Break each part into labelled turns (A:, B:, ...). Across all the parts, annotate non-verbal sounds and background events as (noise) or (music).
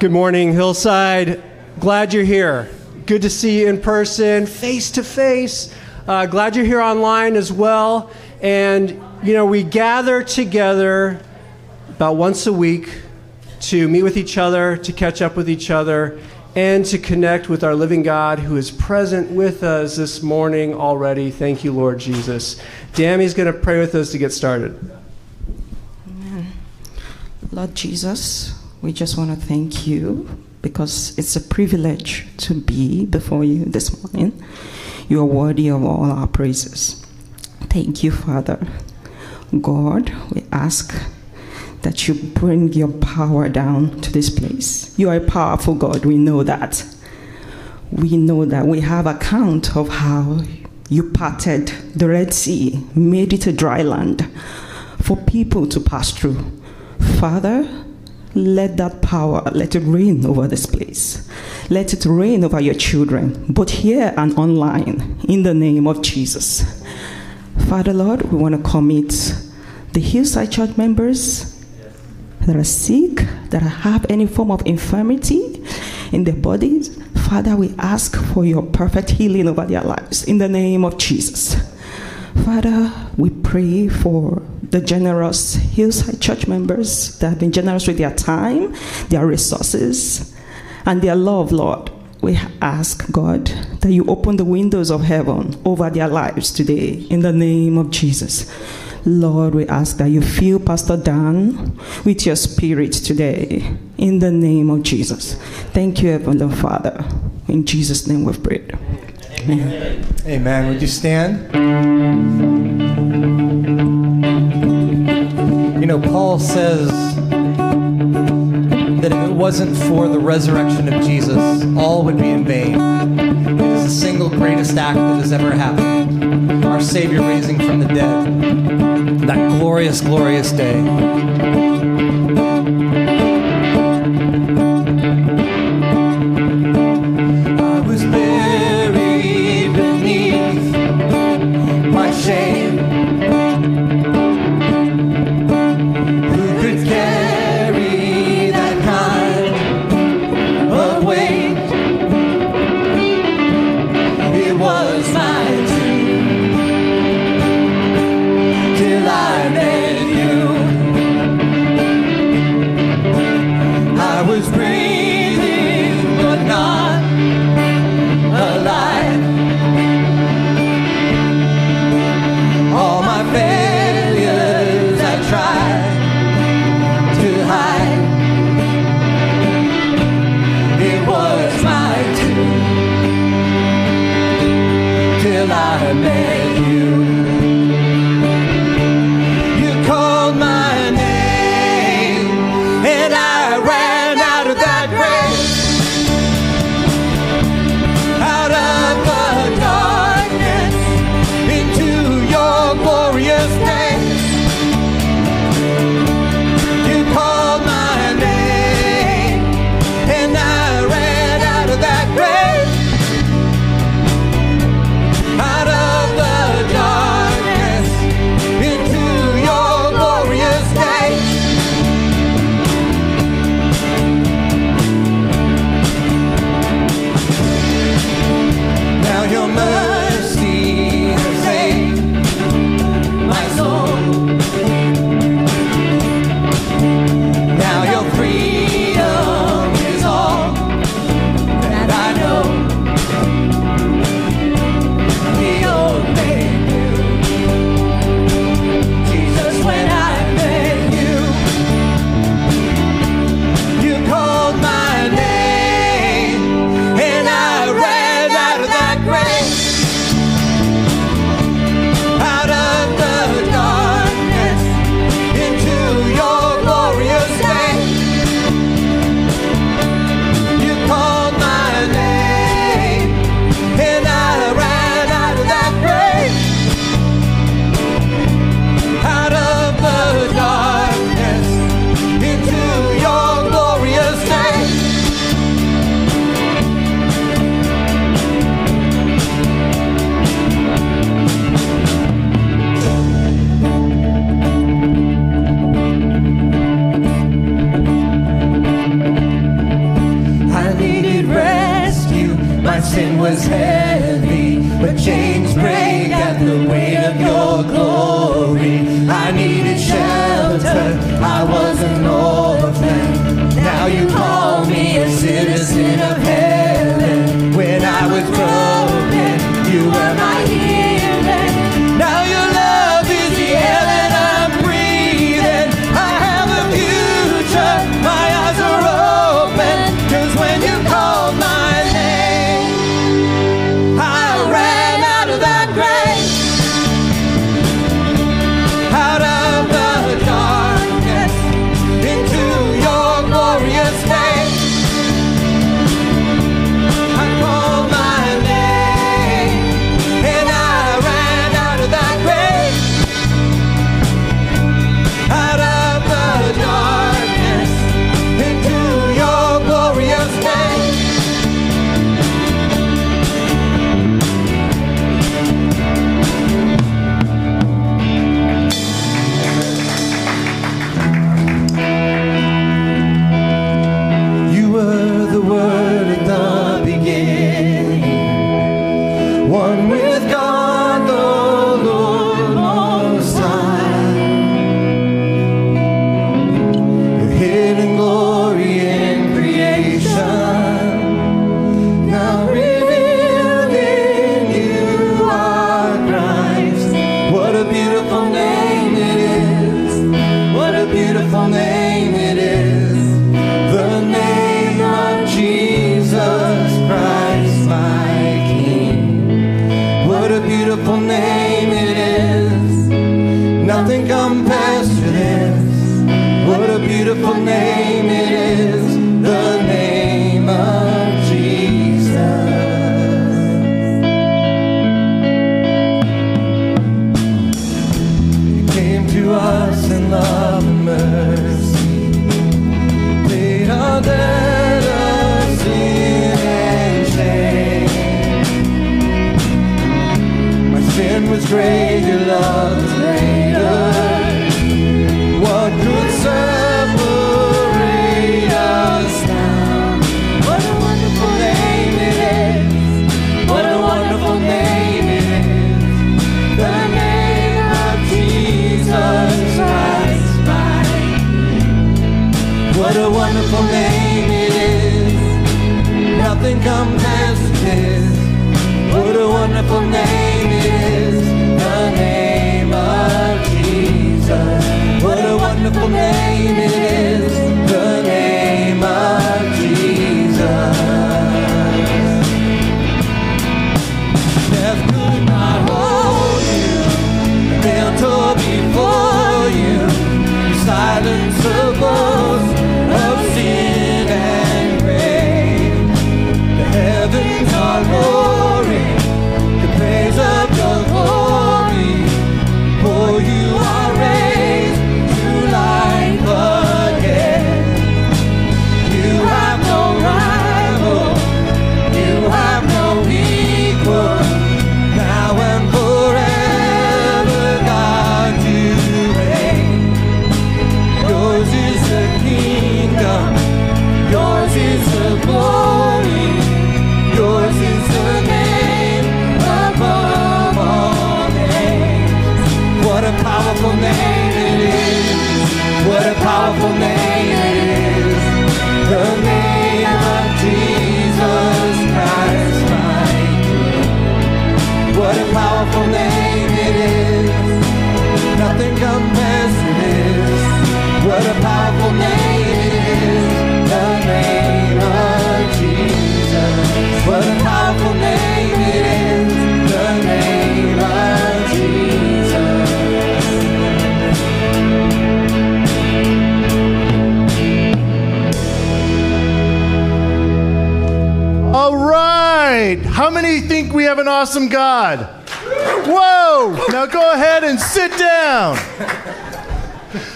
A: Good morning, Hillside. Glad you're here. Good to see you in person, face to face. Uh, glad you're here online as well. And, you know, we gather together about once a week to meet with each other, to catch up with each other, and to connect with our living God who is present with us this morning already. Thank you, Lord Jesus. Dammy's going to pray with us to get started.
B: Amen. Lord Jesus, we just want to thank you because it's a privilege to be before you this morning. You are worthy of all our praises. Thank you, Father. God, we ask that you bring your power down to this place. You are a powerful God, we know that. We know that we have account of how you parted the Red Sea, made it a dry land for people to pass through. Father, let that power, let it reign over this place. Let it reign over your children, both here and online, in the name of Jesus. Father, Lord, we want to commit the Hillside Church members that are sick, that have any form of infirmity in their bodies. Father, we ask for your perfect healing over their lives in the name of Jesus. Father, we pray for the generous Hillside Church members that have been generous with their time, their resources, and their love, Lord. We ask, God, that you open the windows of heaven over their lives today in the name of Jesus. Lord, we ask that you fill Pastor Dan with your spirit today in the name of Jesus. Thank you, Heavenly Father. In Jesus' name we've prayed.
C: Amen. Amen. Would you stand? You know, Paul says that if it wasn't for the resurrection of Jesus, all would be in vain. It is the single greatest act that has ever happened. Our Savior raising from the dead. That glorious, glorious day. an
D: awesome God. Whoa! Now go ahead and sit down.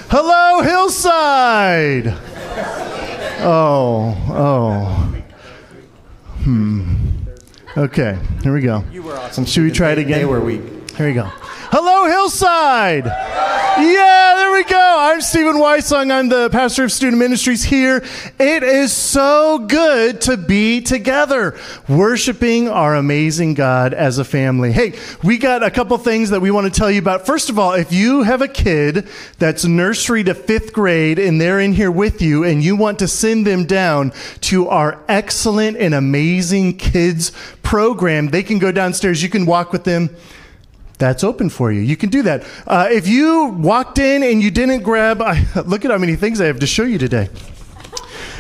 D: Hello, Hillside. Oh, oh. Hmm. Okay, here we go.
C: You were awesome.
D: Should we try it again?
C: They were weak.
D: Here we go. Hello, Hillside. Yeah we go. I'm Stephen Weissong. I'm the pastor of student ministries here. It is so good to be together, worshiping our amazing God as a family. Hey, we got a couple things that we want to tell you about. First of all, if you have a kid that's nursery to fifth grade and they're in here with you and you want to send them down to our excellent and amazing kids program, they can go downstairs. You can walk with them that's open for you. You can do that. Uh, if you walked in and you didn't grab, (laughs) I, look at how many things I have to show you today.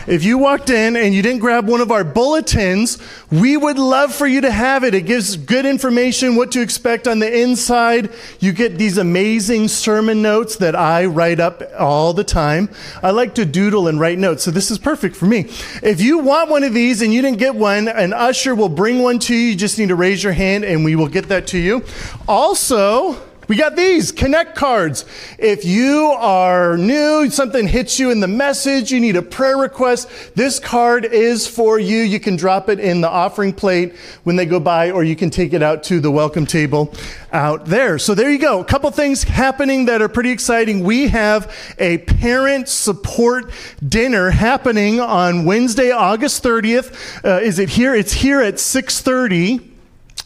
D: If you walked in and you didn't grab one of our bulletins, we would love for you to have it. It gives good information what to expect on the inside. You get these amazing sermon notes that I write up all the time. I like to doodle and write notes, so this is perfect for me. If you want one of these and you didn't get one, an usher will bring one to you. You just need to raise your hand and we will get that to you. Also, we got these connect cards. If you are new, something hits you in the message, you need a prayer request, this card is for you. You can drop it in the offering plate when they go by, or you can take it out to the welcome table out there. So there you go. A couple things happening that are pretty exciting. We have a parent support dinner happening on Wednesday, August 30th. Uh, is it here? It's here at 630.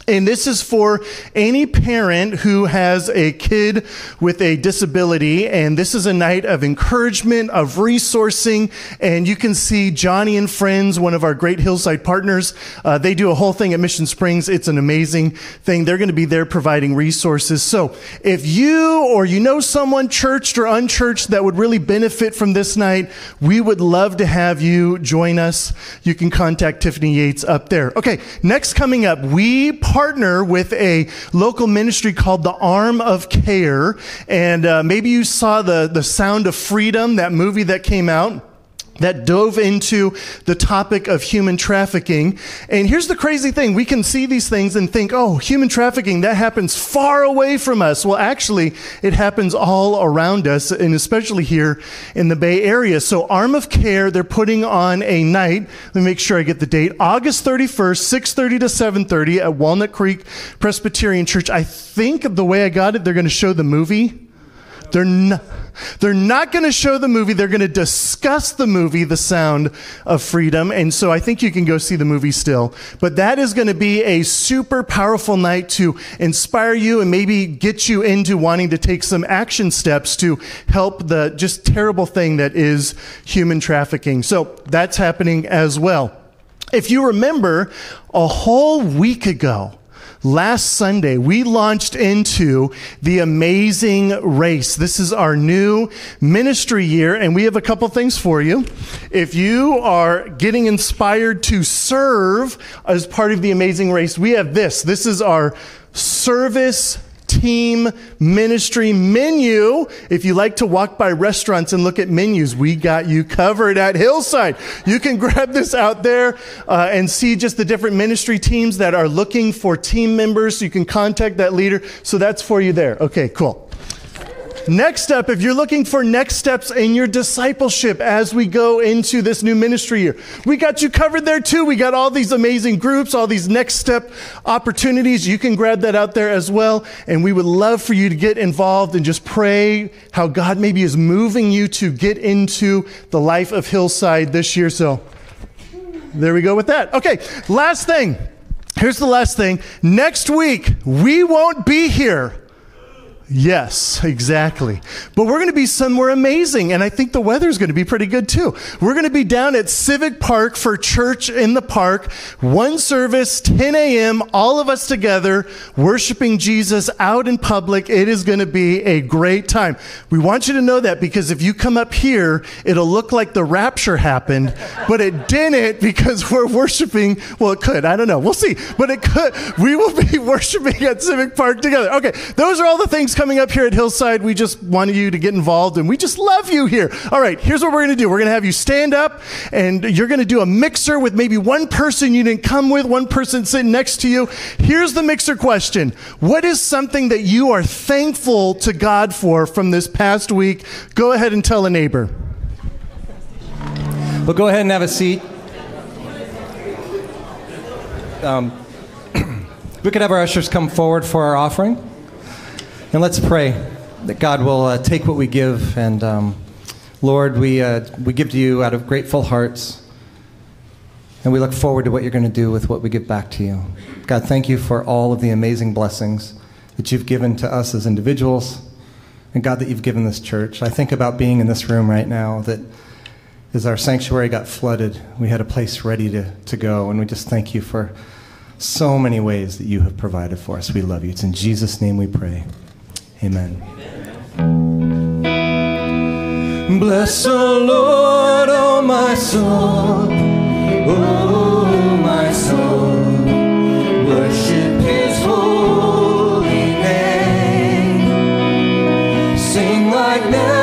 D: And this is for any parent who has a kid with a disability. And this is a night of encouragement, of resourcing. And you can see Joni and Friends, one of our great Hillside partners. Uh, they do a whole thing at Mission Springs. It's an amazing thing. They're going to be there providing resources. So if you or you know someone churched or unchurched that would really benefit from this night, we would love to have you join us. You can contact Tiffany Yates up there. Okay. Next coming up, we partner with a local ministry called the Arm of Care. And uh, maybe you saw the, the Sound of Freedom, that movie that came out that dove into the topic of human trafficking. And here's the crazy thing. We can see these things and think, oh, human trafficking, that happens far away from us. Well, actually, it happens all around us, and especially here in the Bay Area. So Arm of Care, they're putting on a night. Let me make sure I get the date. August 31st, 6.30 to 7.30 at Walnut Creek Presbyterian Church. I think the way I got it, they're going to show the movie. They're not, they're not going to show the movie. They're going to discuss the movie, The Sound of Freedom. And so I think you can go see the movie still. But that is going to be a super powerful night to inspire you and maybe get you into wanting to take some action steps to help the just terrible thing that is human trafficking. So that's happening as well. If you remember, a whole week ago, Last Sunday, we launched into the amazing race. This is our new ministry year, and we have a couple things for you. If you are getting inspired to serve as part of the amazing race, we have this. This is our service team ministry menu. If you like to walk by restaurants and look at menus, we got you covered at Hillside. You can (laughs) grab this out there uh, and see just the different ministry teams that are looking for team members. You can contact that leader. So that's for you there. Okay, cool. Next step, if you're looking for next steps in your discipleship as we go into this new ministry year, we got you covered there too. We got all these amazing groups, all these next step opportunities. You can grab that out there as well. And we would love for you to get involved and just pray how God maybe is moving you to get into the life of Hillside this year. So there we go with that. Okay, last thing. Here's the last thing. Next week, we won't be here. Yes, exactly. But we're going to be somewhere amazing, and I think the weather is going to be pretty good too. We're going to be down at Civic Park for church in the park, one service, 10 a.m., all of us together, worshiping Jesus out in public. It is going to be a great time. We want you to know that because if you come up here, it'll look like the rapture happened, but it didn't because (laughs) we're worshiping. Well, it could. I don't know. We'll see. But it could. We will be (laughs) worshiping at Civic Park together. Okay, those are all the things coming up here at Hillside. We just wanted you to get involved and we just love you here. All right, here's what we're going to do. We're going to have you stand up and you're going to do a mixer with maybe one person you didn't come with, one person sitting next to you. Here's the mixer question. What is something that you are thankful to God for from this past week? Go ahead and tell a neighbor.
C: Well, go ahead and have a seat. Um, (clears throat) we could have our ushers come forward for our offering. And let's pray. that God will uh, take what we give, and um, Lord, we, uh, we give to you out of grateful hearts, and we look forward to what you're going to do with what we give back to you. God, thank you for all of the amazing blessings that you've given to us as individuals, and God, that you've given this church. I think about being in this room right now, that as our sanctuary got flooded, we had a place ready to, to go, and we just thank you for so many ways that you have provided for us. We love you. It's in Jesus' name we pray. Amen. Bless the Lord, oh my soul, oh my soul. Worship his holy name. Sing like never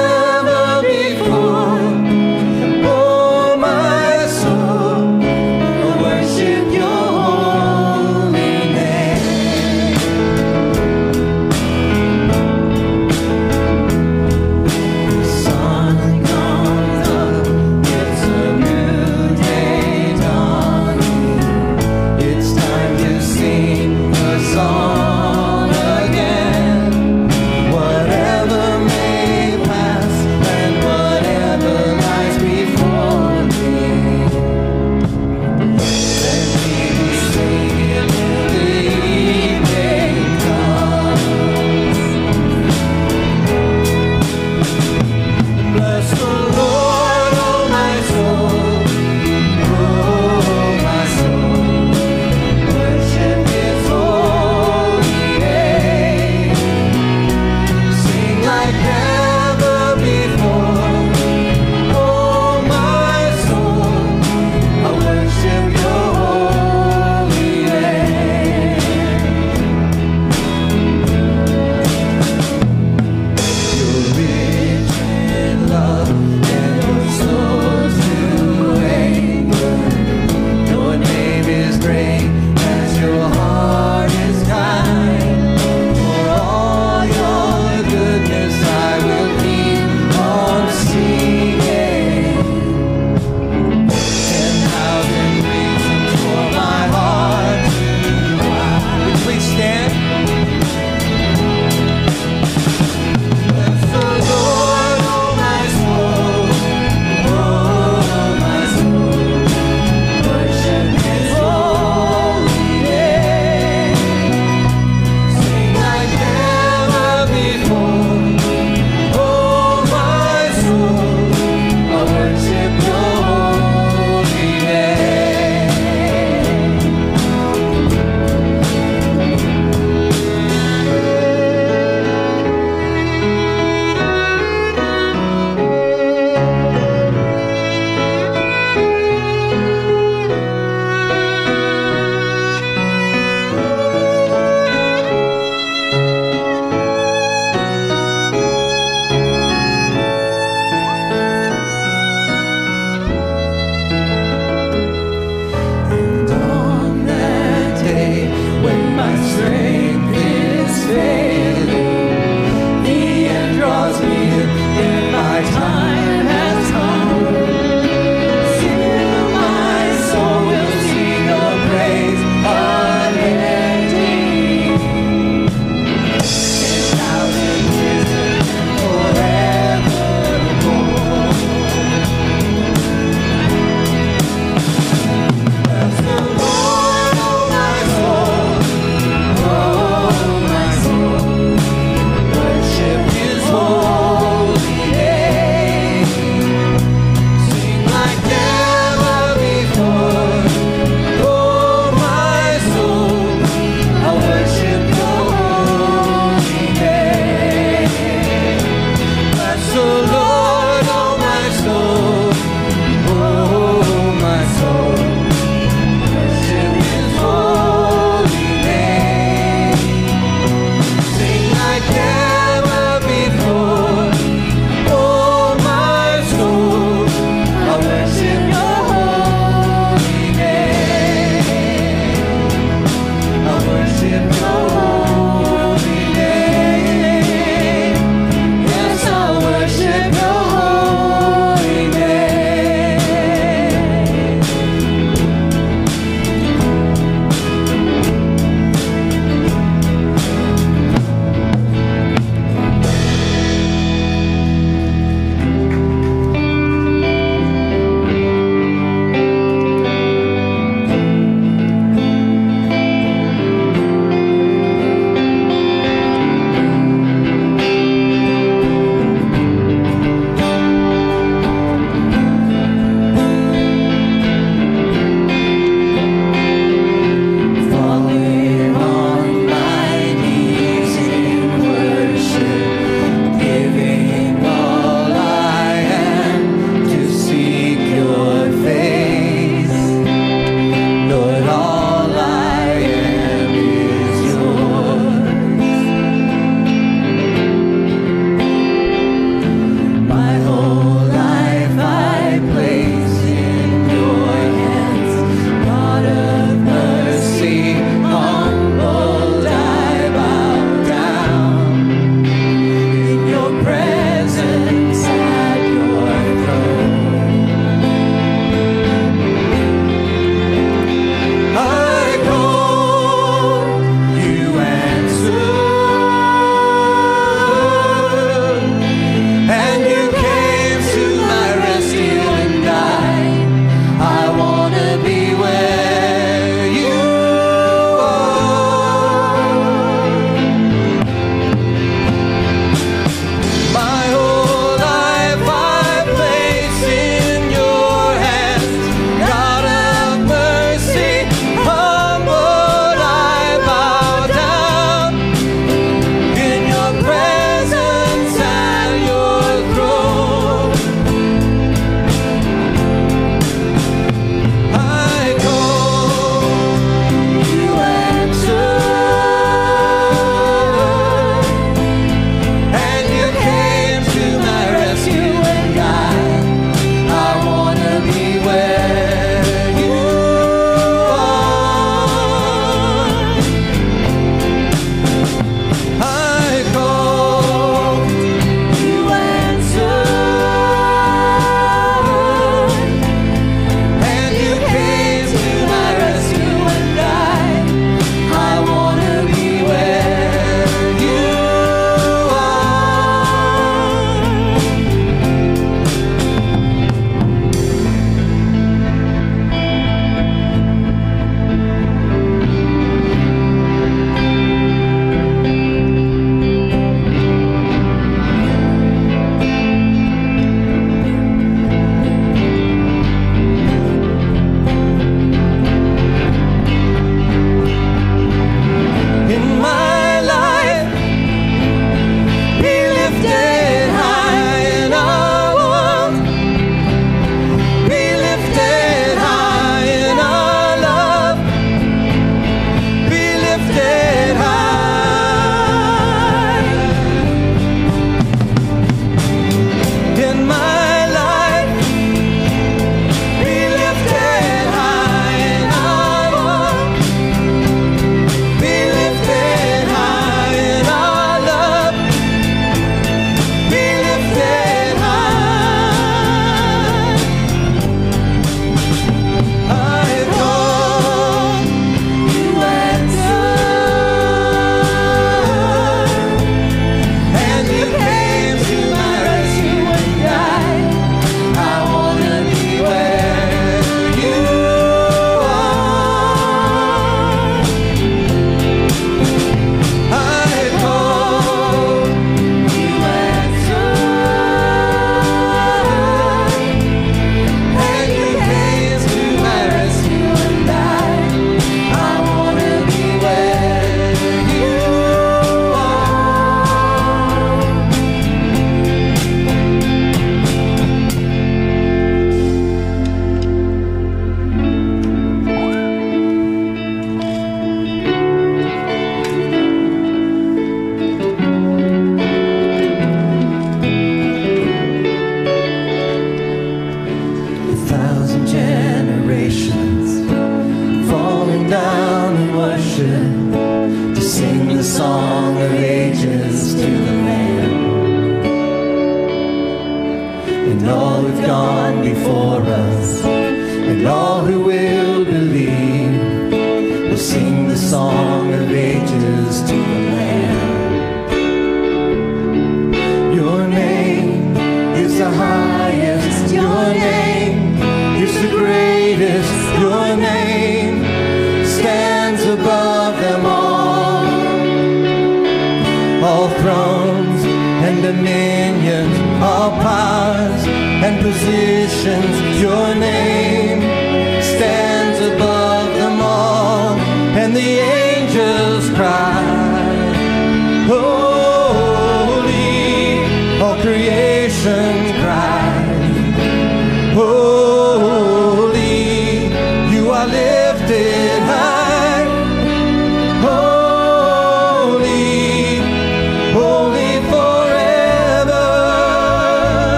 E: cry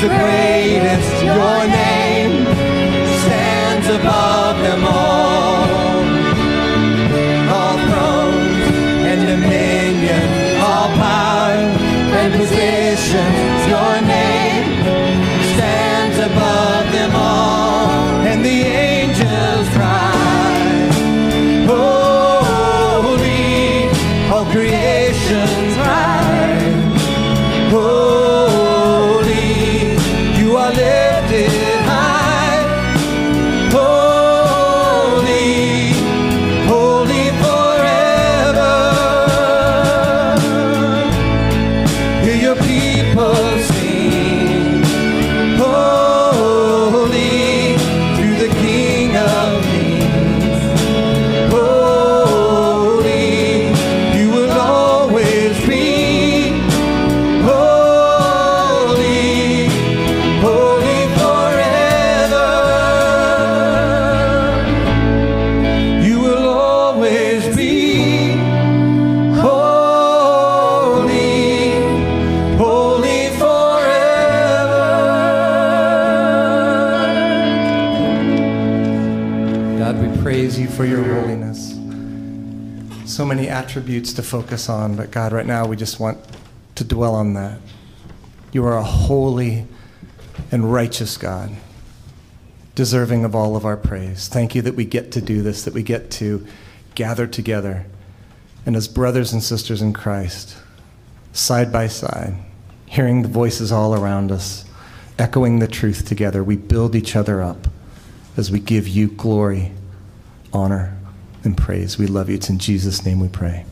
E: the greatest. Your name stands above them all. All thrones and dominion, all power and
C: position. attributes to focus on, but God, right now we just want to dwell on that. You are a holy and righteous God, deserving of all of our praise. Thank you that we get to do this, that we get to gather together and as brothers and sisters in Christ, side by side, hearing the voices all around us, echoing the truth together, we build each other up as we give you glory, honor, and praise. We love you. It's in Jesus' name we pray.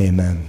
C: Amen.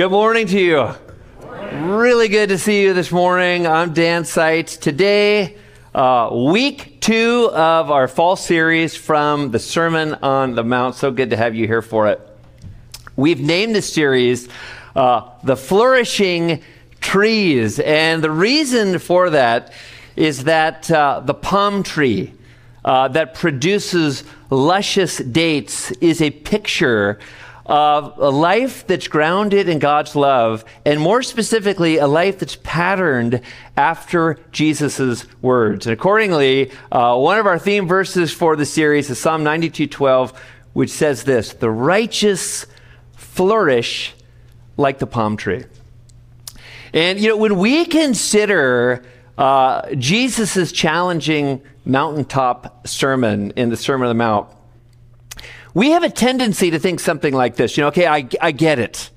F: Good morning to you. Really good to see you this morning. I'm Dan Seitz. Today, uh, week two of our fall series from the Sermon on the Mount. So good to have you here for it. We've named this series uh, The Flourishing Trees. And the reason for that is that uh, the palm tree uh, that produces luscious dates is a picture of a life that's grounded in God's love, and more specifically, a life that's patterned after Jesus' words. And accordingly, uh, one of our theme verses for the series is Psalm 92:12, which says this: "The righteous flourish like the palm tree." And you know, when we consider uh, Jesus' challenging mountaintop sermon in the Sermon on the Mount, we have a tendency to think something like this. You know, okay, I, I get it.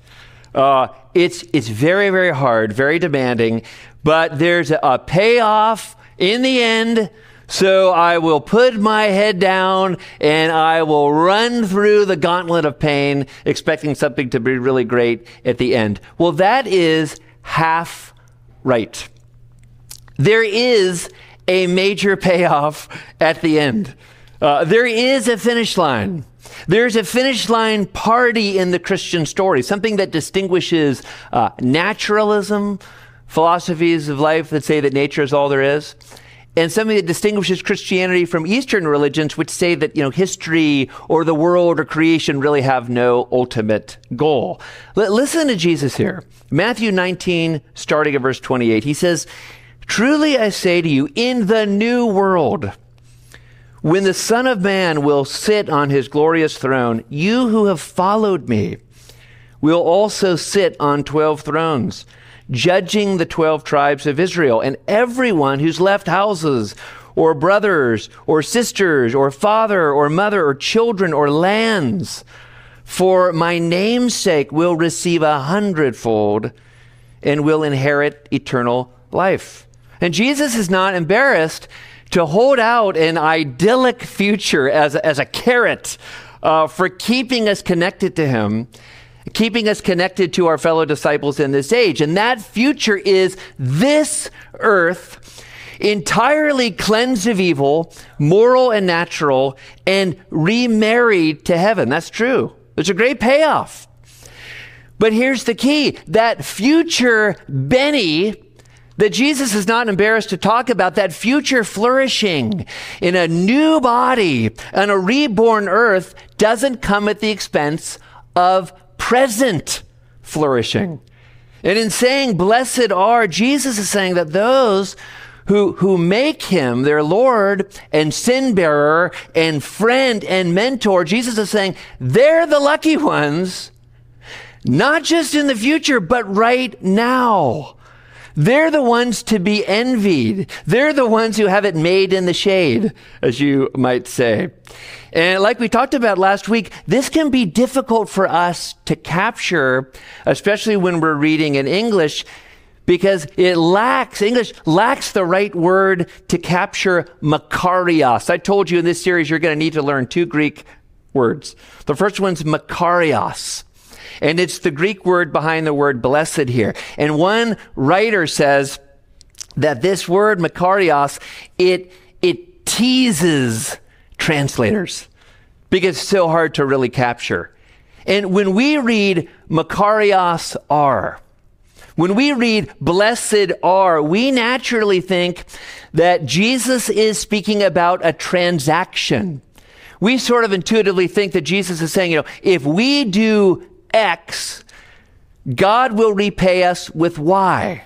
F: Uh, it's, it's very, very hard, very demanding, but there's a, payoff in the end. So I will put my head down and I will run through the gauntlet of pain, expecting something to be really great at the end. Well, that is half right. There is a major (laughs) payoff at the end. Uh, there is a finish line. There's a finish line party in the Christian story, something that distinguishes uh, naturalism, philosophies of life that say that nature is all there is, and something that distinguishes Christianity from Eastern religions, which say that you know history or the world or creation really have no ultimate goal. L- listen to Jesus here, Matthew 19, starting at verse 28. He says, "Truly I say to you, in the new world." When the Son of Man will sit on his glorious throne, you who have followed me will also sit on 12 thrones, judging the 12 tribes of Israel. And everyone who's left houses, or brothers, or sisters, or father, or mother, or children, or lands, for my name's sake will receive a hundredfold and will inherit eternal life. And Jesus is not embarrassed to hold out an idyllic future as, as a carrot uh, for keeping us connected to Him, keeping us connected to our fellow disciples in this age. And that future is this earth entirely cleansed of evil, moral and natural, and remarried to heaven. That's true. There's a great payoff. But here's the key that future Benny that Jesus is not embarrassed to talk about that future flourishing in a new body and a reborn earth doesn't come at the expense of present flourishing. And in saying blessed are, Jesus is saying that those who, who make him their Lord and sin bearer and friend and mentor, Jesus is saying they're the lucky ones, not just in the future, but right now. They're the ones to be envied. They're the ones who have it made in the shade, as you might say. And like we talked about last week, this can be difficult for us to capture, especially when we're reading in English, because it lacks, English lacks the right word to capture makarios. I told you in this series you're going to need to learn two Greek words. The first one's makarios. And it's the Greek word behind the word blessed here. And one writer says that this word makarios, it, it teases translators because it's so hard to really capture. And when we read makarios are, when we read blessed are, we naturally think that Jesus is speaking about a transaction. We sort of intuitively think that Jesus is saying, you know, if we do X, God will repay us with Y.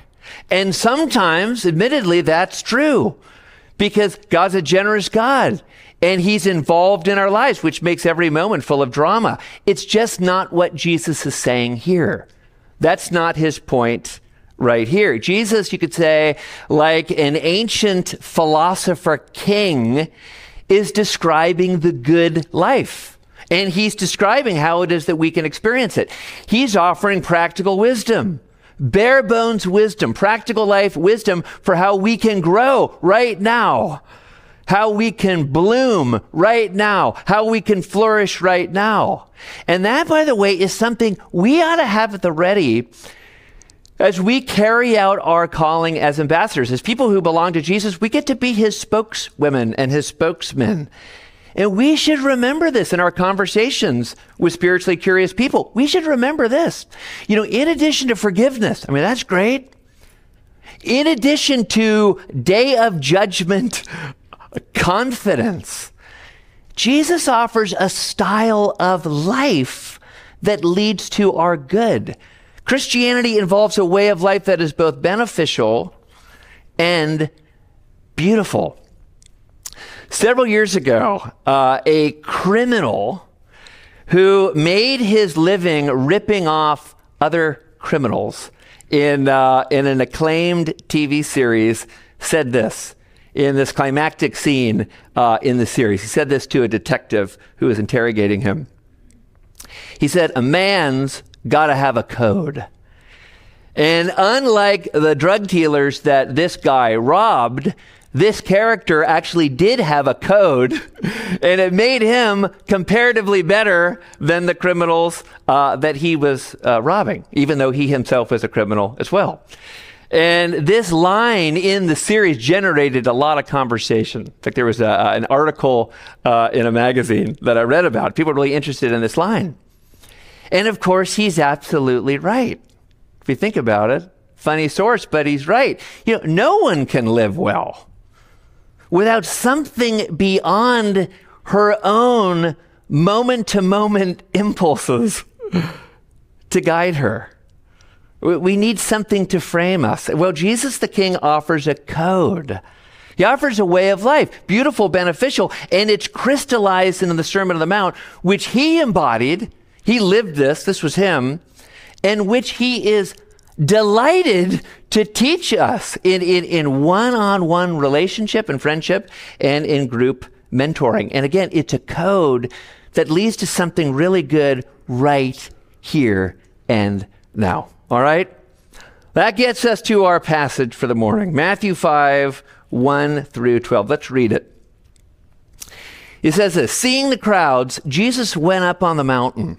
F: And sometimes, admittedly, that's true because God's a generous God and he's involved in our lives, which makes every moment full of drama. It's just not what Jesus is saying here. That's not his point right here. Jesus, you could say, like an ancient philosopher king, is describing the good life. And he's describing how it is that we can experience it. He's offering practical wisdom, bare bones wisdom, practical life wisdom for how we can grow right now. how we can bloom right now, how we can flourish right now. And that, by the way, is something we ought to have at the ready as we carry out our calling as ambassadors. As people who belong to Jesus, we get to be his spokeswomen and his spokesmen. And we should remember this in our conversations with spiritually curious people. We should remember this. You know, in addition to forgiveness, I mean, that's great. In addition to day of judgment (laughs) confidence, Jesus offers a style of life that leads to our good. Christianity involves a way of life that is both beneficial and beautiful. Several years ago, uh, a criminal who made his living ripping off other criminals in, uh, in an acclaimed TV series said this in this climactic scene uh, in the series. He said this to a detective who was interrogating him. He said, A man's got to have a code. And unlike the drug dealers that this guy robbed, this character actually did have a code, (laughs) and it made him comparatively better than the criminals uh, that he was uh, robbing, even though he himself was a criminal as well. And this line in the series generated a lot of conversation. In fact, there was a, an article uh, in a magazine that I read about. People were really interested in this line. And of course, he's absolutely right. If you think about it, funny source, but he's right. You know, no one can live well without something beyond her own moment to moment impulses (laughs) to guide her. We need something to frame us. Well, Jesus the King offers a code. He offers a way of life, beautiful, beneficial, and it's crystallized in the Sermon on the Mount, which he embodied. He lived this, this was him, and which he is delighted to teach us in, in, in one-on-one relationship and friendship and in group mentoring. And again, it's a code that leads to something really good right here and now. All right? That gets us to our passage for the morning Matthew 5, 1 through 12. Let's read it. It says this Seeing the crowds, Jesus went up on the mountain.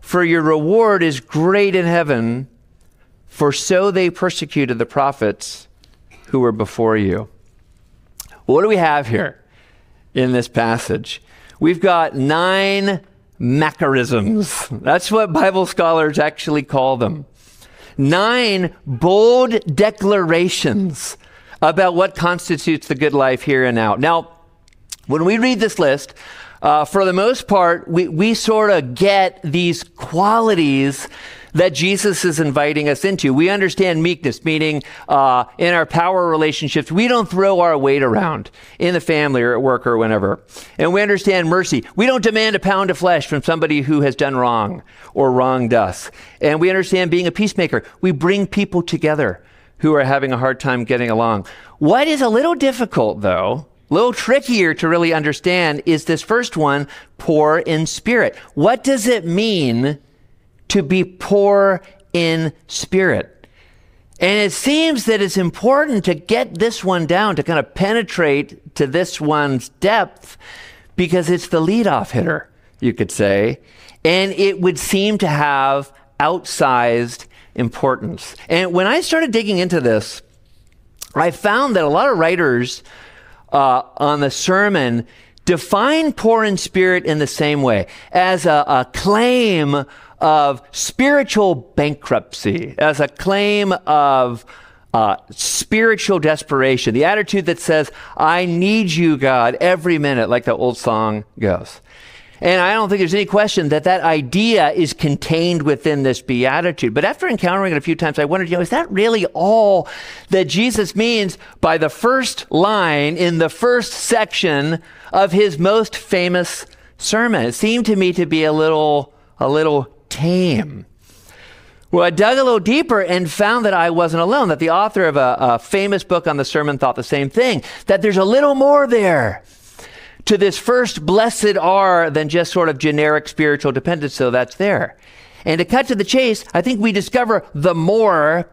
F: for your reward is great in heaven, for so they persecuted the prophets who were before you. What do we have here in this passage? We've got nine Macarisms. That's what Bible scholars actually call them. Nine bold declarations about what constitutes the good life here and now. Now, when we read this list, uh, for the most part, we, we sort of get these qualities that Jesus is inviting us into. We understand meekness, meaning uh, in our power relationships, we don't throw our weight around in the family or at work or whenever. And we understand mercy. We don't demand a pound of flesh from somebody who has done wrong or wronged us. And we understand being a peacemaker. We bring people together who are having a hard time getting along. What is a little difficult, though, little trickier to really understand is this first one, poor in spirit. What does it mean to be poor in spirit? And it seems that it's important to get this one down, to kind of penetrate to this one's depth, because it's the leadoff hitter, you could say. And it would seem to have outsized importance. And when I started digging into this, I found that a lot of writers uh, on the sermon define poor in spirit in the same way as a, a claim of spiritual bankruptcy, as a claim of uh, spiritual desperation, the attitude that says, I need you, God, every minute, like the old song goes. And I don't think there's any question that that idea is contained within this beatitude. But after encountering it a few times, I wondered, you know, is that really all that Jesus means by the first line in the first section of his most famous sermon? It seemed to me to be a little, a little tame. Well, I dug a little deeper and found that I wasn't alone, that the author of a, a famous book on the sermon thought the same thing, that there's a little more there to this first blessed are than just sort of generic spiritual dependence. So that's there. And to cut to the chase, I think we discover the more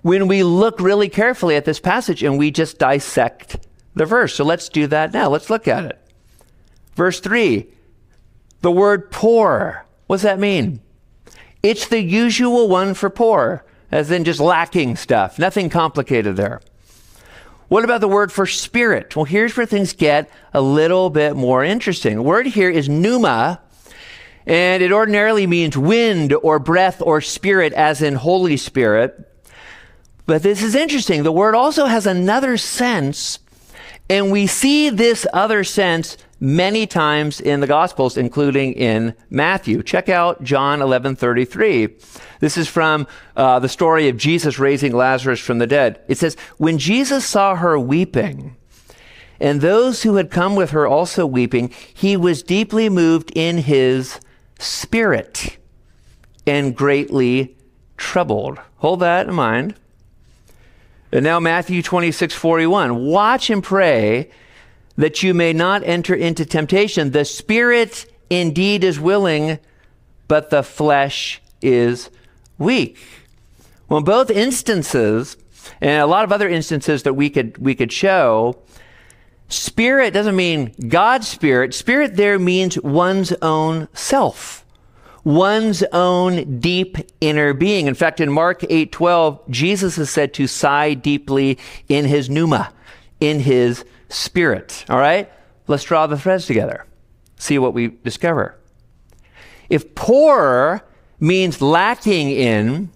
F: when we look really carefully at this passage and we just dissect the verse. So let's do that now. Let's look at it. Verse 3 the word poor. What does that mean? It's the usual one for poor, as in just lacking stuff. Nothing complicated there. What about the word for spirit? Well, here's where things get a little bit more interesting. The word here is pneuma, and it ordinarily means wind or breath or spirit, as in Holy Spirit. But this is interesting. The word also has another sense, and we see this other sense many times in the Gospels, including in Matthew. Check out John 11 33. This is from uh, the story of Jesus raising Lazarus from the dead. It says, When Jesus saw her weeping, and those who had come with her also weeping, he was deeply moved in his spirit and greatly troubled. Hold that in mind. And now, Matthew 26 41. Watch and pray that you may not enter into temptation. The spirit indeed is willing, but the flesh is weak. Well, in both instances, and a lot of other instances that we could we could show, spirit doesn't mean God's spirit. Spirit there means one's own self, one's own deep inner being. In fact, in Mark 8:12, Jesus is said to sigh deeply in his pneuma, in his spirit. All right? Let's draw the threads together. See what we discover. If poor means lacking in,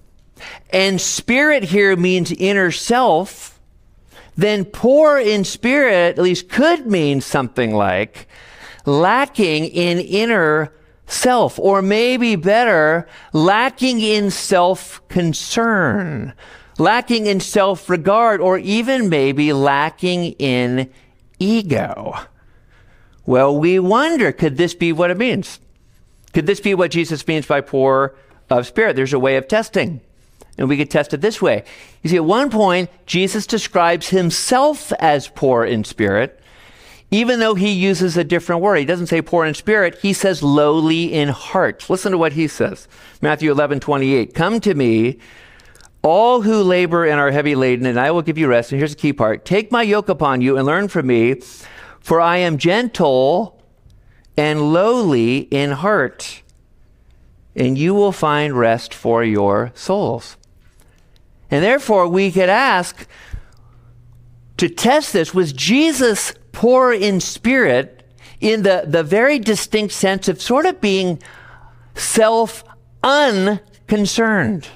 F: and spirit here means inner self, then poor in spirit at least could mean something like lacking in inner self, or maybe better, lacking in self concern, lacking in self regard, or even maybe lacking in ego. Well, we wonder could this be what it means? Could this be what Jesus means by poor of spirit? There's a way of testing. And we could test it this way. You see, at one point, Jesus describes himself as poor in spirit, even though he uses a different word. He doesn't say poor in spirit, he says lowly in heart. Listen to what he says Matthew 11, 28. Come to me, all who labor and are heavy laden, and I will give you rest. And here's the key part Take my yoke upon you and learn from me, for I am gentle and lowly in heart, and you will find rest for your souls. And therefore, we could ask to test this was Jesus poor in spirit in the, the very distinct sense of sort of being self unconcerned?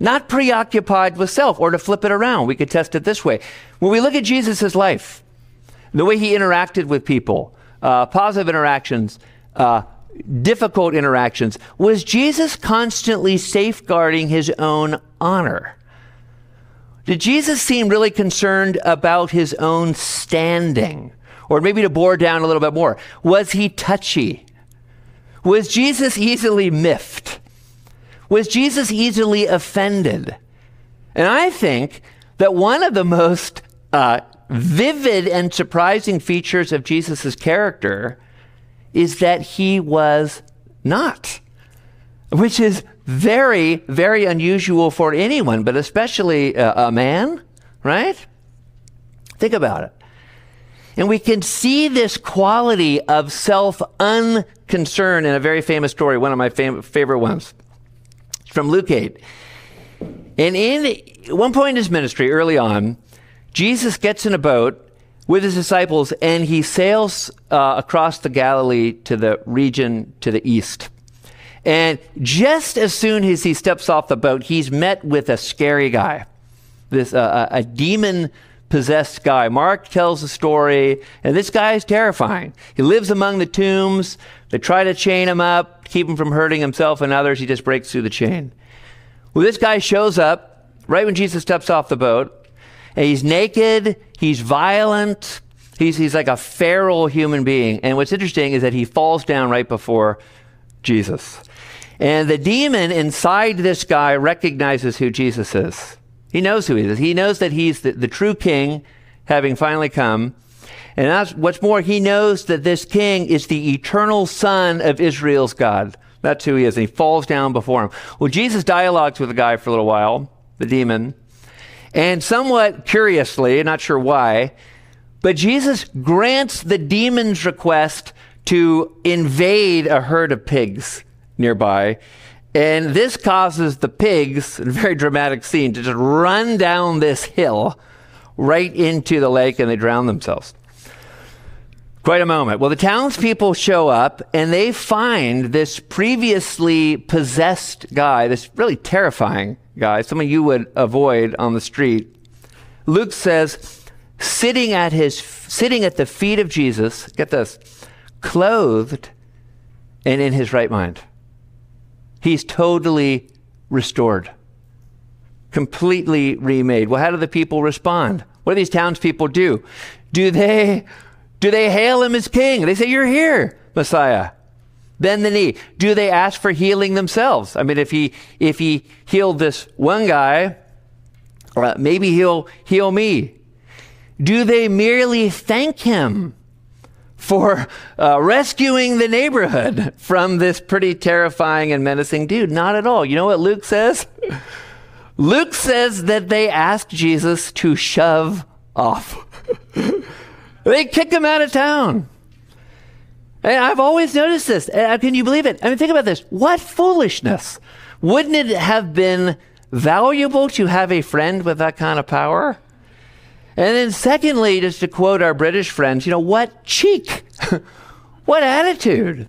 F: Not preoccupied with self, or to flip it around, we could test it this way. When we look at Jesus' life, the way he interacted with people, uh, positive interactions, uh, difficult interactions, was Jesus constantly safeguarding his own honor? Did Jesus seem really concerned about his own standing? Or maybe to bore down a little bit more, was he touchy? Was Jesus easily miffed? Was Jesus easily offended? And I think that one of the most uh, vivid and surprising features of Jesus' character is that he was not, which is very, very unusual for anyone, but especially a, a man, right? Think about it. And we can see this quality of self unconcern in a very famous story, one of my fam- favorite ones from Luke 8. And in one point in his ministry, early on, Jesus gets in a boat with his disciples and he sails uh, across the Galilee to the region to the east. And just as soon as he steps off the boat, he's met with a scary guy, this uh, a demon possessed guy. Mark tells the story, and this guy is terrifying. He lives among the tombs. They try to chain him up, keep him from hurting himself and others. He just breaks through the chain. Well, this guy shows up right when Jesus steps off the boat, and he's naked, he's violent, he's, he's like a feral human being. And what's interesting is that he falls down right before Jesus. And the demon inside this guy recognizes who Jesus is. He knows who he is. He knows that he's the, the true king, having finally come. And what's more, he knows that this king is the eternal son of Israel's God. That's who he is. And he falls down before him. Well, Jesus dialogues with the guy for a little while, the demon. And somewhat curiously, not sure why, but Jesus grants the demon's request to invade a herd of pigs nearby. And this causes the pigs, in a very dramatic scene, to just run down this hill right into the lake and they drown themselves. Quite a moment. Well, the townspeople show up and they find this previously possessed guy, this really terrifying guy, someone you would avoid on the street. Luke says, sitting at his sitting at the feet of Jesus, get this, clothed and in his right mind. He's totally restored, completely remade. Well, how do the people respond? What do these townspeople do? Do they do they hail him as king? They say, "You're here, Messiah." Bend the knee. Do they ask for healing themselves? I mean, if he if he healed this one guy, uh, maybe he'll heal me. Do they merely thank him for uh, rescuing the neighborhood from this pretty terrifying and menacing dude. Not at all. You know what Luke says? Luke says that they asked Jesus to shove off. they kick him out of town. And I've always noticed this. Uh, can you believe it? I mean, think about this. What foolishness. Wouldn't it have been valuable to have a friend with that kind of power? And then, secondly, just to quote our British friends, you know, what cheek? (laughs) what attitude?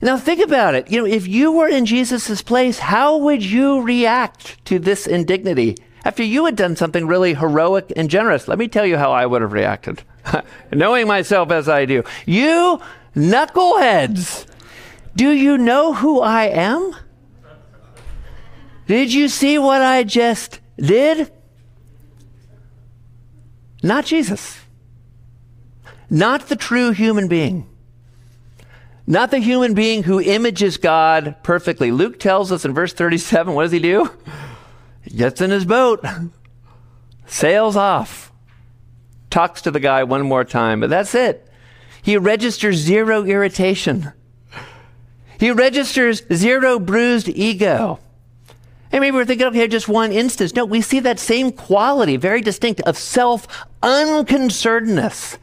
F: Now, think about it. You know, if you were in Jesus' place, how would you react to this indignity? After you had done something really heroic and generous, let me tell you how I would have reacted. (laughs) Knowing myself as I do. You knuckleheads, do you know who I am? Did you see what I just did? Not Jesus. Not the true human being. Not the human being who images God perfectly. Luke tells us in verse 37 what does he do? He gets in his boat, sails off, talks to the guy one more time, but that's it. He registers zero irritation. He registers zero bruised ego. And maybe we're thinking, okay, just one instance. No, we see that same quality, very distinct, of self unconcernedness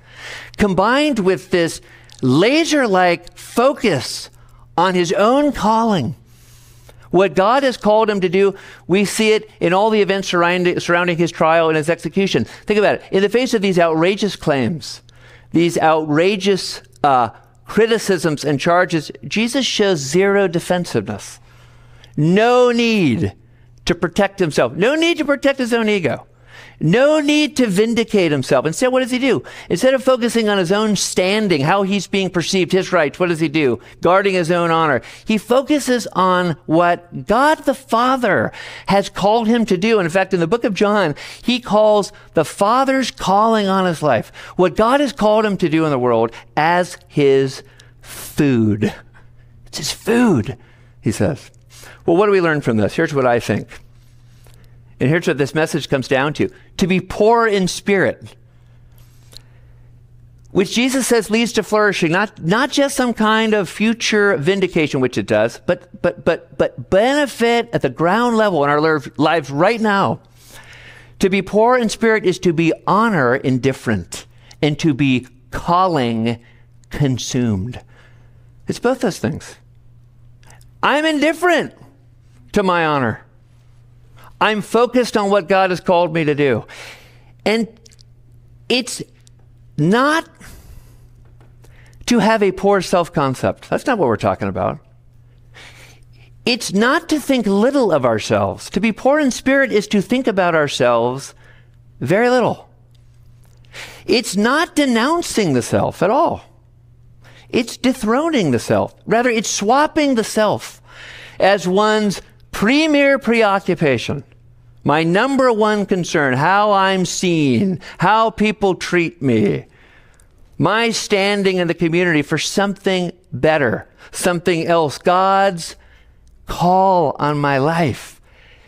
F: combined with this laser like focus on his own calling. What God has called him to do, we see it in all the events surrounding, his trial and his execution. Think about it. In the face of these outrageous claims, these outrageous uh, criticisms and charges, Jesus shows zero defensiveness. No need to protect himself. No need to protect his own ego. No need to vindicate himself. Instead, what does he do? Instead of focusing on his own standing, how he's being perceived, his rights, what does he do? Guarding his own honor. He focuses on what God the Father has called him to do. And in fact, in the book of John, he calls the Father's calling on his life, what God has called him to do in the world, as his food. It's his food, he says. Well, what do we learn from this? Here's what I think. And here's what this message comes down to to be poor in spirit, which Jesus says leads to flourishing, not, not just some kind of future vindication, which it does, but, but, but, but benefit at the ground level in our lives right now. To be poor in spirit is to be honor indifferent and to be calling consumed. It's both those things. I'm indifferent to my honor. I'm focused on what God has called me to do. And it's not to have a poor self concept. That's not what we're talking about. it's not to think little of ourselves. To be poor in spirit is to think about ourselves very little. It's not denouncing the self at all. It's dethroning the self. Rather, it's swapping the self as one's premier preoccupation. My number one concern, how I'm seen, how people treat me, my standing in the community for something better, something else, God's call on my life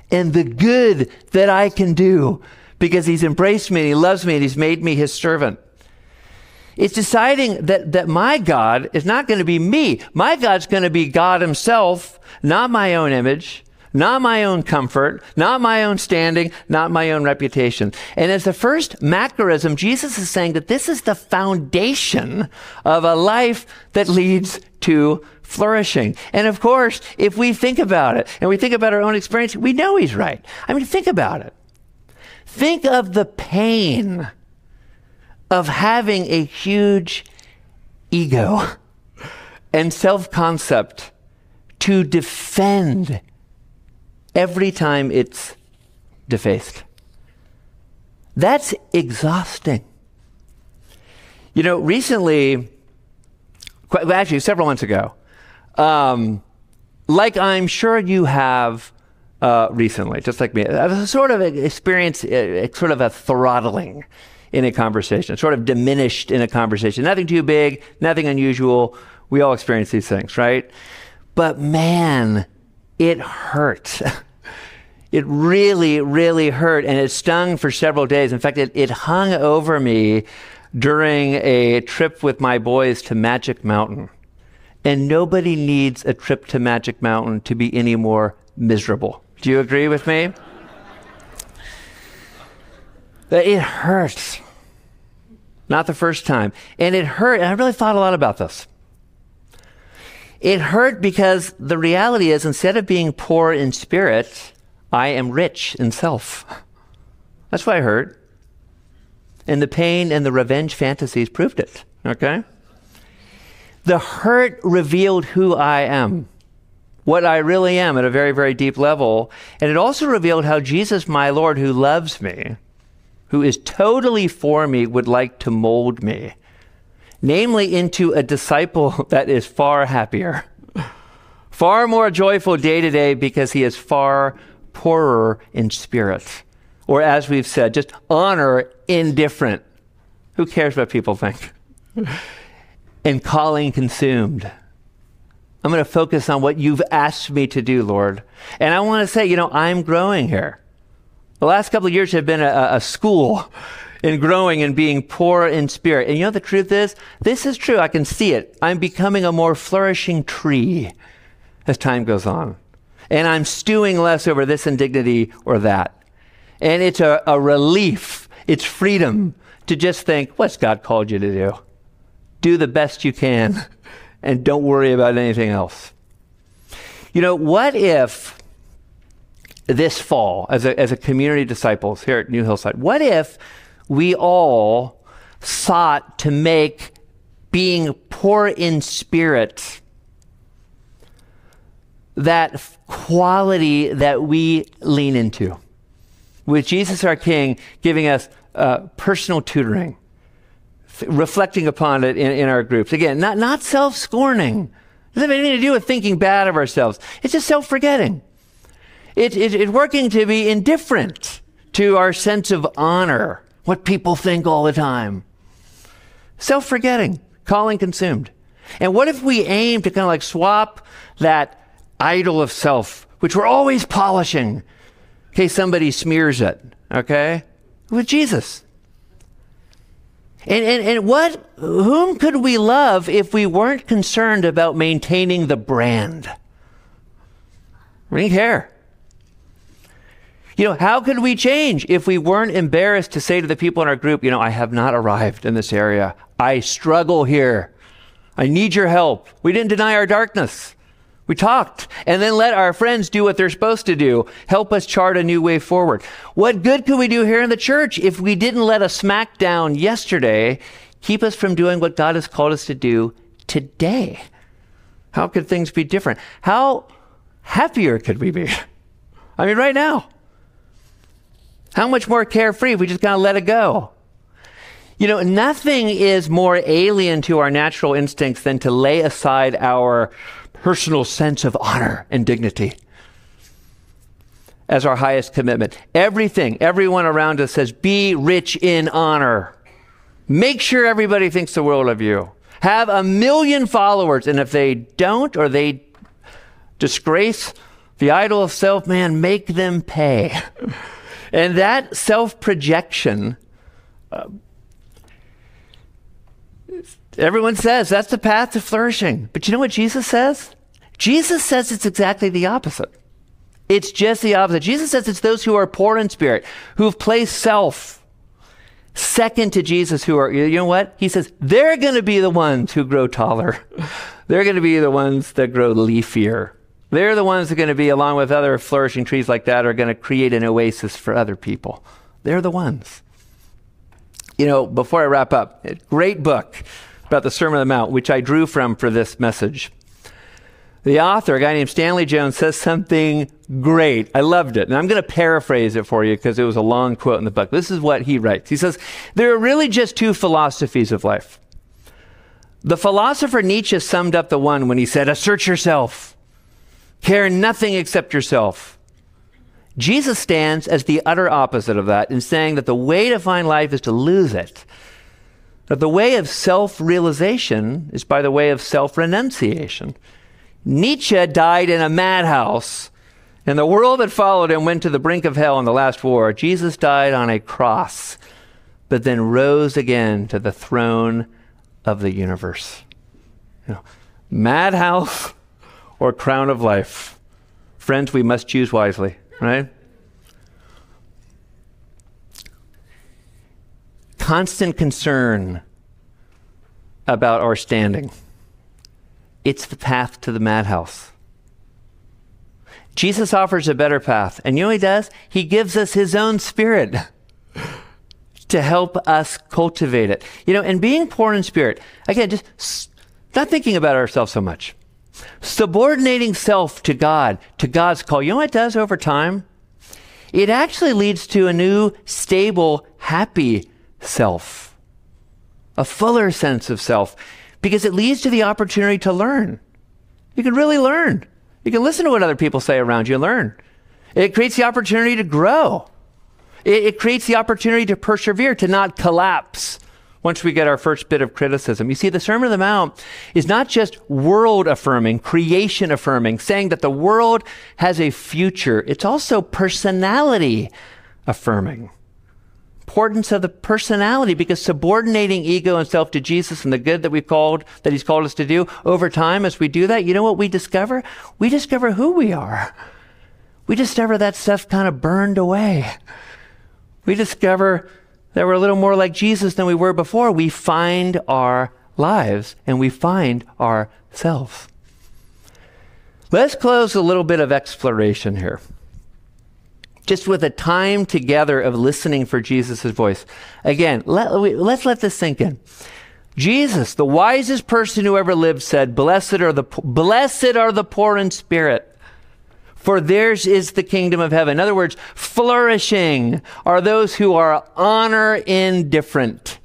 F: and the good that I can do because he's embraced me and he loves me and he's made me his servant. It's deciding that, that my God is not going to be me. My God's going to be God himself, not my own image, not my own comfort, not my own standing, not my own reputation. And as the first macarism, Jesus is saying that this is the foundation of a life that leads to flourishing. And of course, if we think about it and we think about our own experience, we know he's right. I mean, think about it. Think of the pain of having a huge ego and self concept to defend every time it's defaced. That's exhausting. You know, recently, actually, several months ago, um, like I'm sure you have uh, recently, just like me, I've sort of experienced uh, sort of a throttling in a conversation, sort of diminished in a conversation. Nothing too big, nothing unusual. We all experience these things, right? But man, it hurt. (laughs) it really, really hurt, and it stung for several days. In fact, it, it hung over me during a trip with my boys to Magic Mountain. And nobody needs a trip to Magic Mountain to be any more miserable. Do you agree with me? that It hurts. Not the first time. And it hurt. And I really thought a lot about this. It hurt because the reality is instead of being poor in spirit, I am rich in self. That's why I hurt. And the pain and the revenge fantasies proved it. Okay? The hurt revealed who I am, what I really am at a very, very deep level. And it also revealed how Jesus, my Lord, who loves me, who is totally for me, would like to mold me, namely into a disciple (laughs) that is far happier, far more joyful day to day because he is far poorer in spirit. Or as we've said, just honor indifferent. Who cares what people think? (laughs) and calling consumed. I'm going to focus on what you've asked me to do, Lord. And I want to say, you know, I'm growing here. The last couple of years have been a, a school in growing and being poor in spirit. And you know, the truth is, this is true. I can see it. I'm becoming a more flourishing tree as time goes on. And I'm stewing less over this indignity or that. And it's a, a relief. It's freedom to just think, what's God called you to do? do the best you can (laughs) and don't worry about anything else. You know, what if this fall, as a, as a community of disciples here at New Hillside, what if we all sought to make being poor in spirit that quality that we lean into? With Jesus our King giving us uh, personal tutoring, reflecting upon it in, in our groups. Again, not, not self scorning. Doesn't have anything to do with thinking bad of ourselves. It's just self forgetting. It's it, it, working to be indifferent to our sense of honor, what people think all the time. Self forgetting, calling consumed. And what if we aim to kind of like swap that idol of self, which we're always polishing, in case somebody smears it, okay, with Jesus? And, and, and what, whom could we love if we weren't concerned about maintaining the brand? We didn't care. You know, how could we change if we weren't embarrassed to say to the people in our group, you know, I have not arrived in this area. I struggle here. I need your help. We didn't deny our darkness. We talked and then let our friends do what they're supposed to do. Help us chart a new way forward. What good could we do here in the church if we didn't let a smackdown yesterday keep us from doing what God has called us to do today? How could things be different? How happier could we be? (laughs) I mean, right now. How much more carefree if we just kind of let it go? You know, nothing is more alien to our natural instincts than to lay aside our personal sense of honor and dignity as our highest commitment. Everything, everyone around us says, be rich in honor. Make sure everybody thinks the world of you. Have a million followers, and if they don't or they disgrace the idol of self, man, make them pay. (laughs) and that self projection, uh, everyone says that's the path to flourishing. But you know what Jesus says? Jesus says it's exactly the opposite. It's just the opposite. Jesus says it's those who are poor in spirit, who've placed self second to Jesus, who are, you know what? He says they're going to be the ones who grow taller. (laughs) they're going to be the ones that grow leafier. They're the ones that are going to be, along with other flourishing trees like that, are going to create an oasis for other people. They're the ones. You know, before I wrap up, a great book about the Sermon on the Mount, which I drew from for this message. The author, a guy named Stanley Jones, says something great. I loved it. And I'm going to paraphrase it for you because it was a long quote in the book. This is what he writes. He says, There are really just two philosophies of life. The philosopher Nietzsche summed up the one when he said, Assert yourself, care nothing except yourself. Jesus stands as the utter opposite of that in saying that the way to find life is to lose it. That the way of self realization is by the way of self renunciation. Nietzsche died in a madhouse, and the world that followed him went to the brink of hell in the last war. Jesus died on a cross, but then rose again to the throne of the universe. You know, madhouse or crown of life. Friends, we must choose wisely, right? Constant concern about our standing. It's the path to the madhouse. Jesus offers a better path. And you know he does? He gives us his own spirit (laughs) to help us cultivate it. You know, and being poor in spirit, again, just not thinking about ourselves so much. Subordinating self to God, to God's call. You know what it does over time? It actually leads to a new, stable, happy self, a fuller sense of self because it leads to the opportunity to learn. You can really learn. You can listen to what other people say around you and learn. It creates the opportunity to grow. It, it, creates the opportunity to persevere, to not collapse once we get our first bit of criticism. You see, the Sermon on the Mount is not just world affirming, creation affirming, saying that the world has a future. It's also personality affirming importance of the personality because subordinating ego and self to Jesus and the good that we've called, that he's called us to do over time, as we do that, you know what we discover? We discover who we are. We discover that stuff kind of burned away. We discover that we're a little more like Jesus than we were before. We find our lives and we find ourselves. Let's close a little bit of exploration here just with a time together of listening for Jesus' voice. Again, let, let's let this sink in. Jesus, the wisest person who ever lived, said, Blessed are the, blessed are the poor in spirit, for theirs is the kingdom of heaven. In other words, flourishing are those who are honor indifferent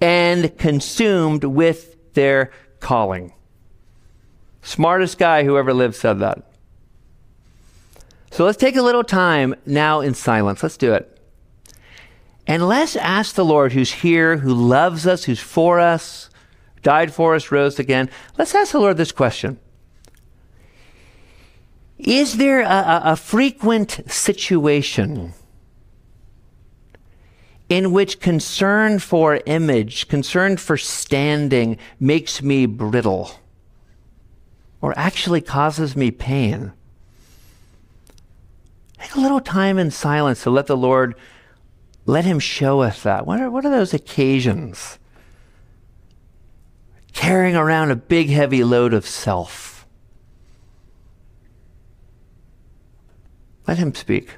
F: and consumed with their calling. Smartest guy who ever lived said that. So let's take a little time now in silence. Let's do it. And let's ask the Lord who's here, who loves us, who's for us, died for us, rose again. Let's ask the Lord this question Is there a, a, a frequent situation in which concern for image, concern for standing, makes me brittle or actually causes me pain? Take a little time in silence to let the Lord, let Him show us that. What are, what are those occasions? Carrying around a big, heavy load of self. Let him speak.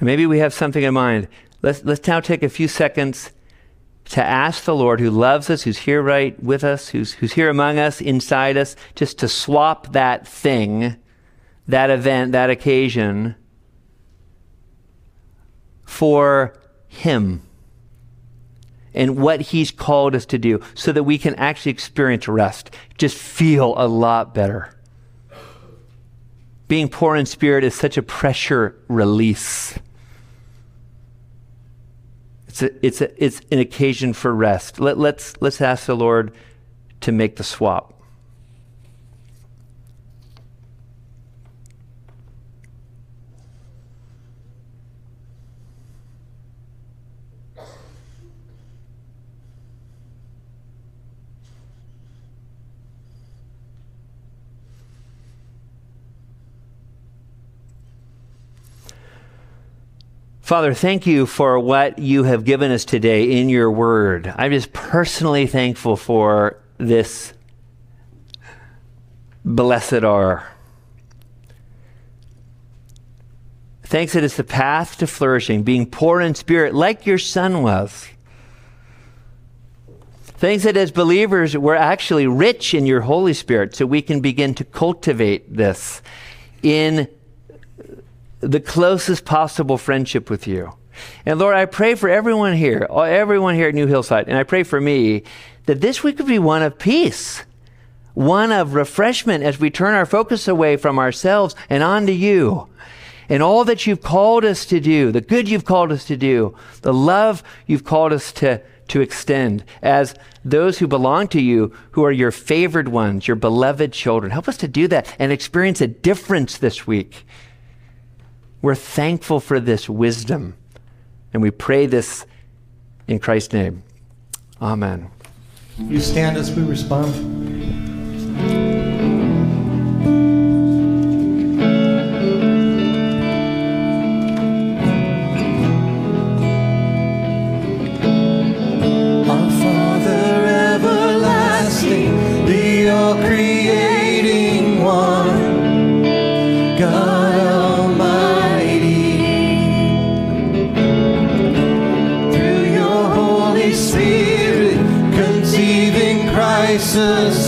F: Maybe we have something in mind. Let's, let's now take a few seconds to ask the Lord who loves us, who's here right with us, who's, who's here among us, inside us, just to swap that thing, that event, that occasion for Him and what He's called us to do so that we can actually experience rest, just feel a lot better. Being poor in spirit is such a pressure release. It's, a, it's, a, it's an occasion for rest. Let, let's, let's ask the Lord to make the swap. Father, thank you for what you have given us today in your word. I'm just personally thankful for this blessed are. Thanks that it's the path to flourishing, being poor in spirit like your son was. Thanks that as believers, we're actually rich in your Holy Spirit, so we can begin to cultivate this in the closest possible friendship with you. And Lord, I pray for everyone here, uh, everyone here at New Hillside, and I pray for me that this week would be one of peace, one of refreshment as we turn our focus away from ourselves and onto you. And all that you've called us to do, the good you've called us to do, the love you've called us to, to extend as those who belong to you, who are your favored ones, your beloved children. Help us to do that and experience a difference this week we're thankful for this wisdom. And we pray this in Christ's name. Amen.
C: You stand as we respond.
E: Our Father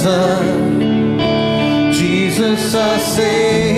E: Son, Jesus our Savior.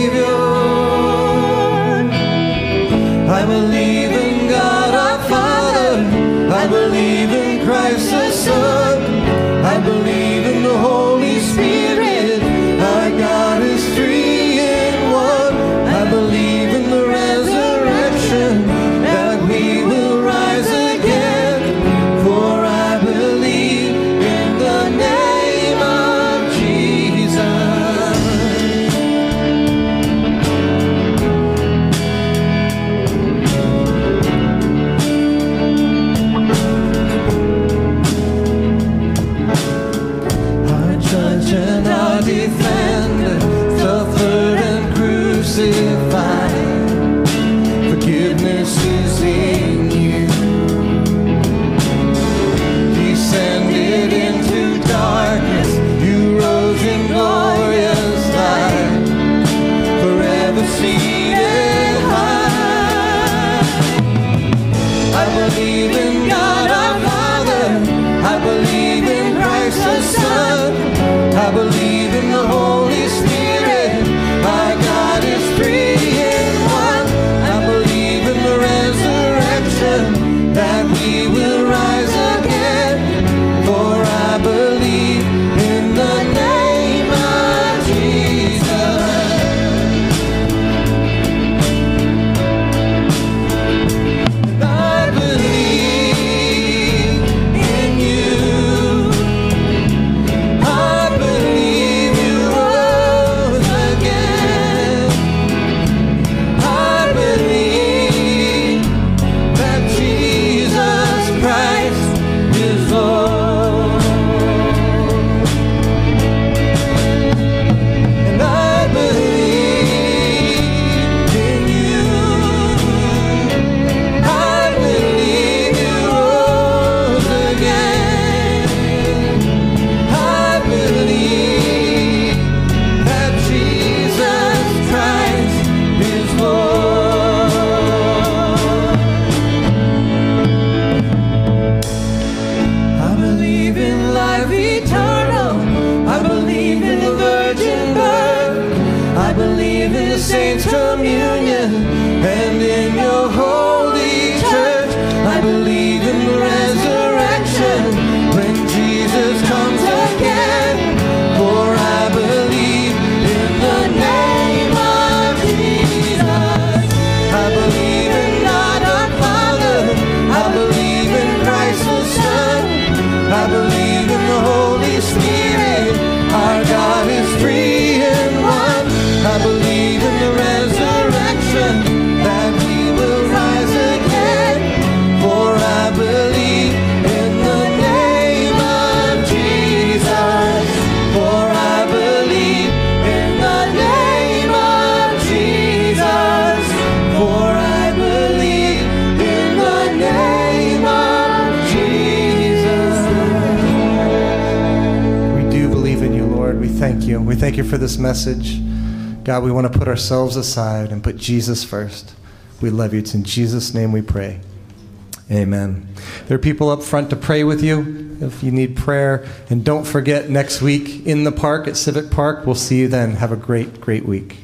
C: This message. God, we want to put ourselves aside and put Jesus first. We love you. It's in Jesus' name we pray. Amen. There are people up front to pray with you if you need prayer. And don't forget, next week in the park at Civic Park, we'll see you then. Have a great, great week.